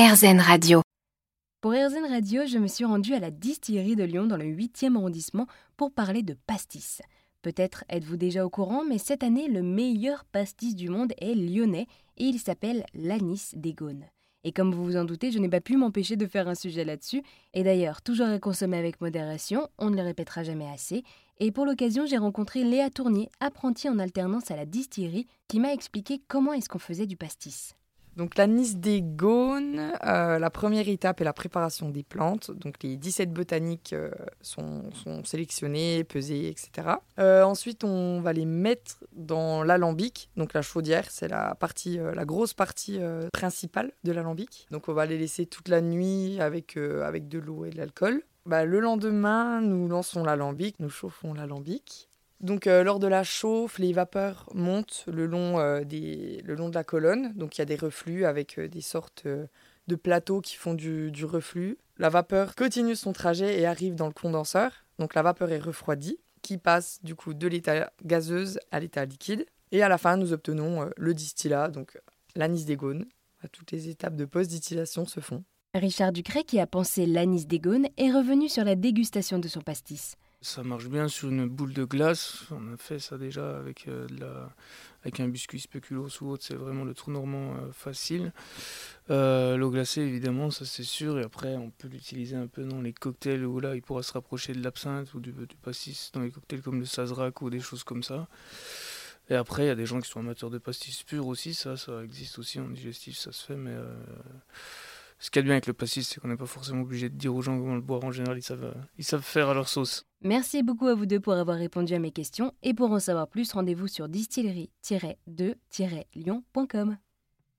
RZN Radio. Pour RZN Radio, je me suis rendue à la distillerie de Lyon dans le 8e arrondissement pour parler de pastis. Peut-être êtes-vous déjà au courant, mais cette année, le meilleur pastis du monde est lyonnais et il s'appelle l'Anis des Gaunes. Et comme vous vous en doutez, je n'ai pas pu m'empêcher de faire un sujet là-dessus. Et d'ailleurs, toujours à consommer avec modération, on ne le répétera jamais assez. Et pour l'occasion, j'ai rencontré Léa Tournier, apprentie en alternance à la distillerie, qui m'a expliqué comment est-ce qu'on faisait du pastis. Donc l'anis des gaunes, euh, la première étape est la préparation des plantes. Donc les 17 botaniques euh, sont, sont, sélectionnées, pesées, etc. Euh, ensuite, on va les mettre dans l'alambic. Donc la chaudière, c'est la la grosse partie principale de l'alambic. Donc on va les laisser toute la nuit avec, avec de l'eau et de l'alcool. Bah, le lendemain, nous lançons l'alambic, nous chauffons l'alambic. Donc euh, lors de la chauffe, les vapeurs montent le long, euh, des, le long de la colonne. Donc il y a des reflux avec euh, des sortes de plateaux qui font du, reflux. La vapeur continue son trajet et arrive dans le condenseur. Donc la vapeur est refroidie, qui passe du coup de l'état gazeuse à l'état liquide. Et à la fin, nous obtenons le distillat, donc l'anis des. Toutes les étapes de post-distillation se font. Richard Ducret, qui a pensé l'anis des est revenu sur la dégustation de son pastis. Ça marche bien sur une boule de glace. On a fait ça déjà avec, euh, avec un biscuit spéculoos ou autre. C'est vraiment le trou normand euh, facile. Euh, l'eau glacée, évidemment, ça c'est sûr. Et après, on peut l'utiliser un peu dans les cocktails où là, il pourra se rapprocher de l'absinthe ou du, du, pastis dans les cocktails comme le sazerac ou des choses comme ça. Et après, il y a des gens qui sont amateurs de pastis purs aussi. Ça, ça existe aussi en digestif, ça se fait. Mais ce qui est bien avec le pastis, c'est qu'on n'est pas forcément obligé de dire aux gens comment le boire. En général, ils savent, ils savent faire à leur sauce. Merci beaucoup à vous deux pour avoir répondu à mes questions. Et pour en savoir plus, rendez-vous sur distillerie-2-lyon.com.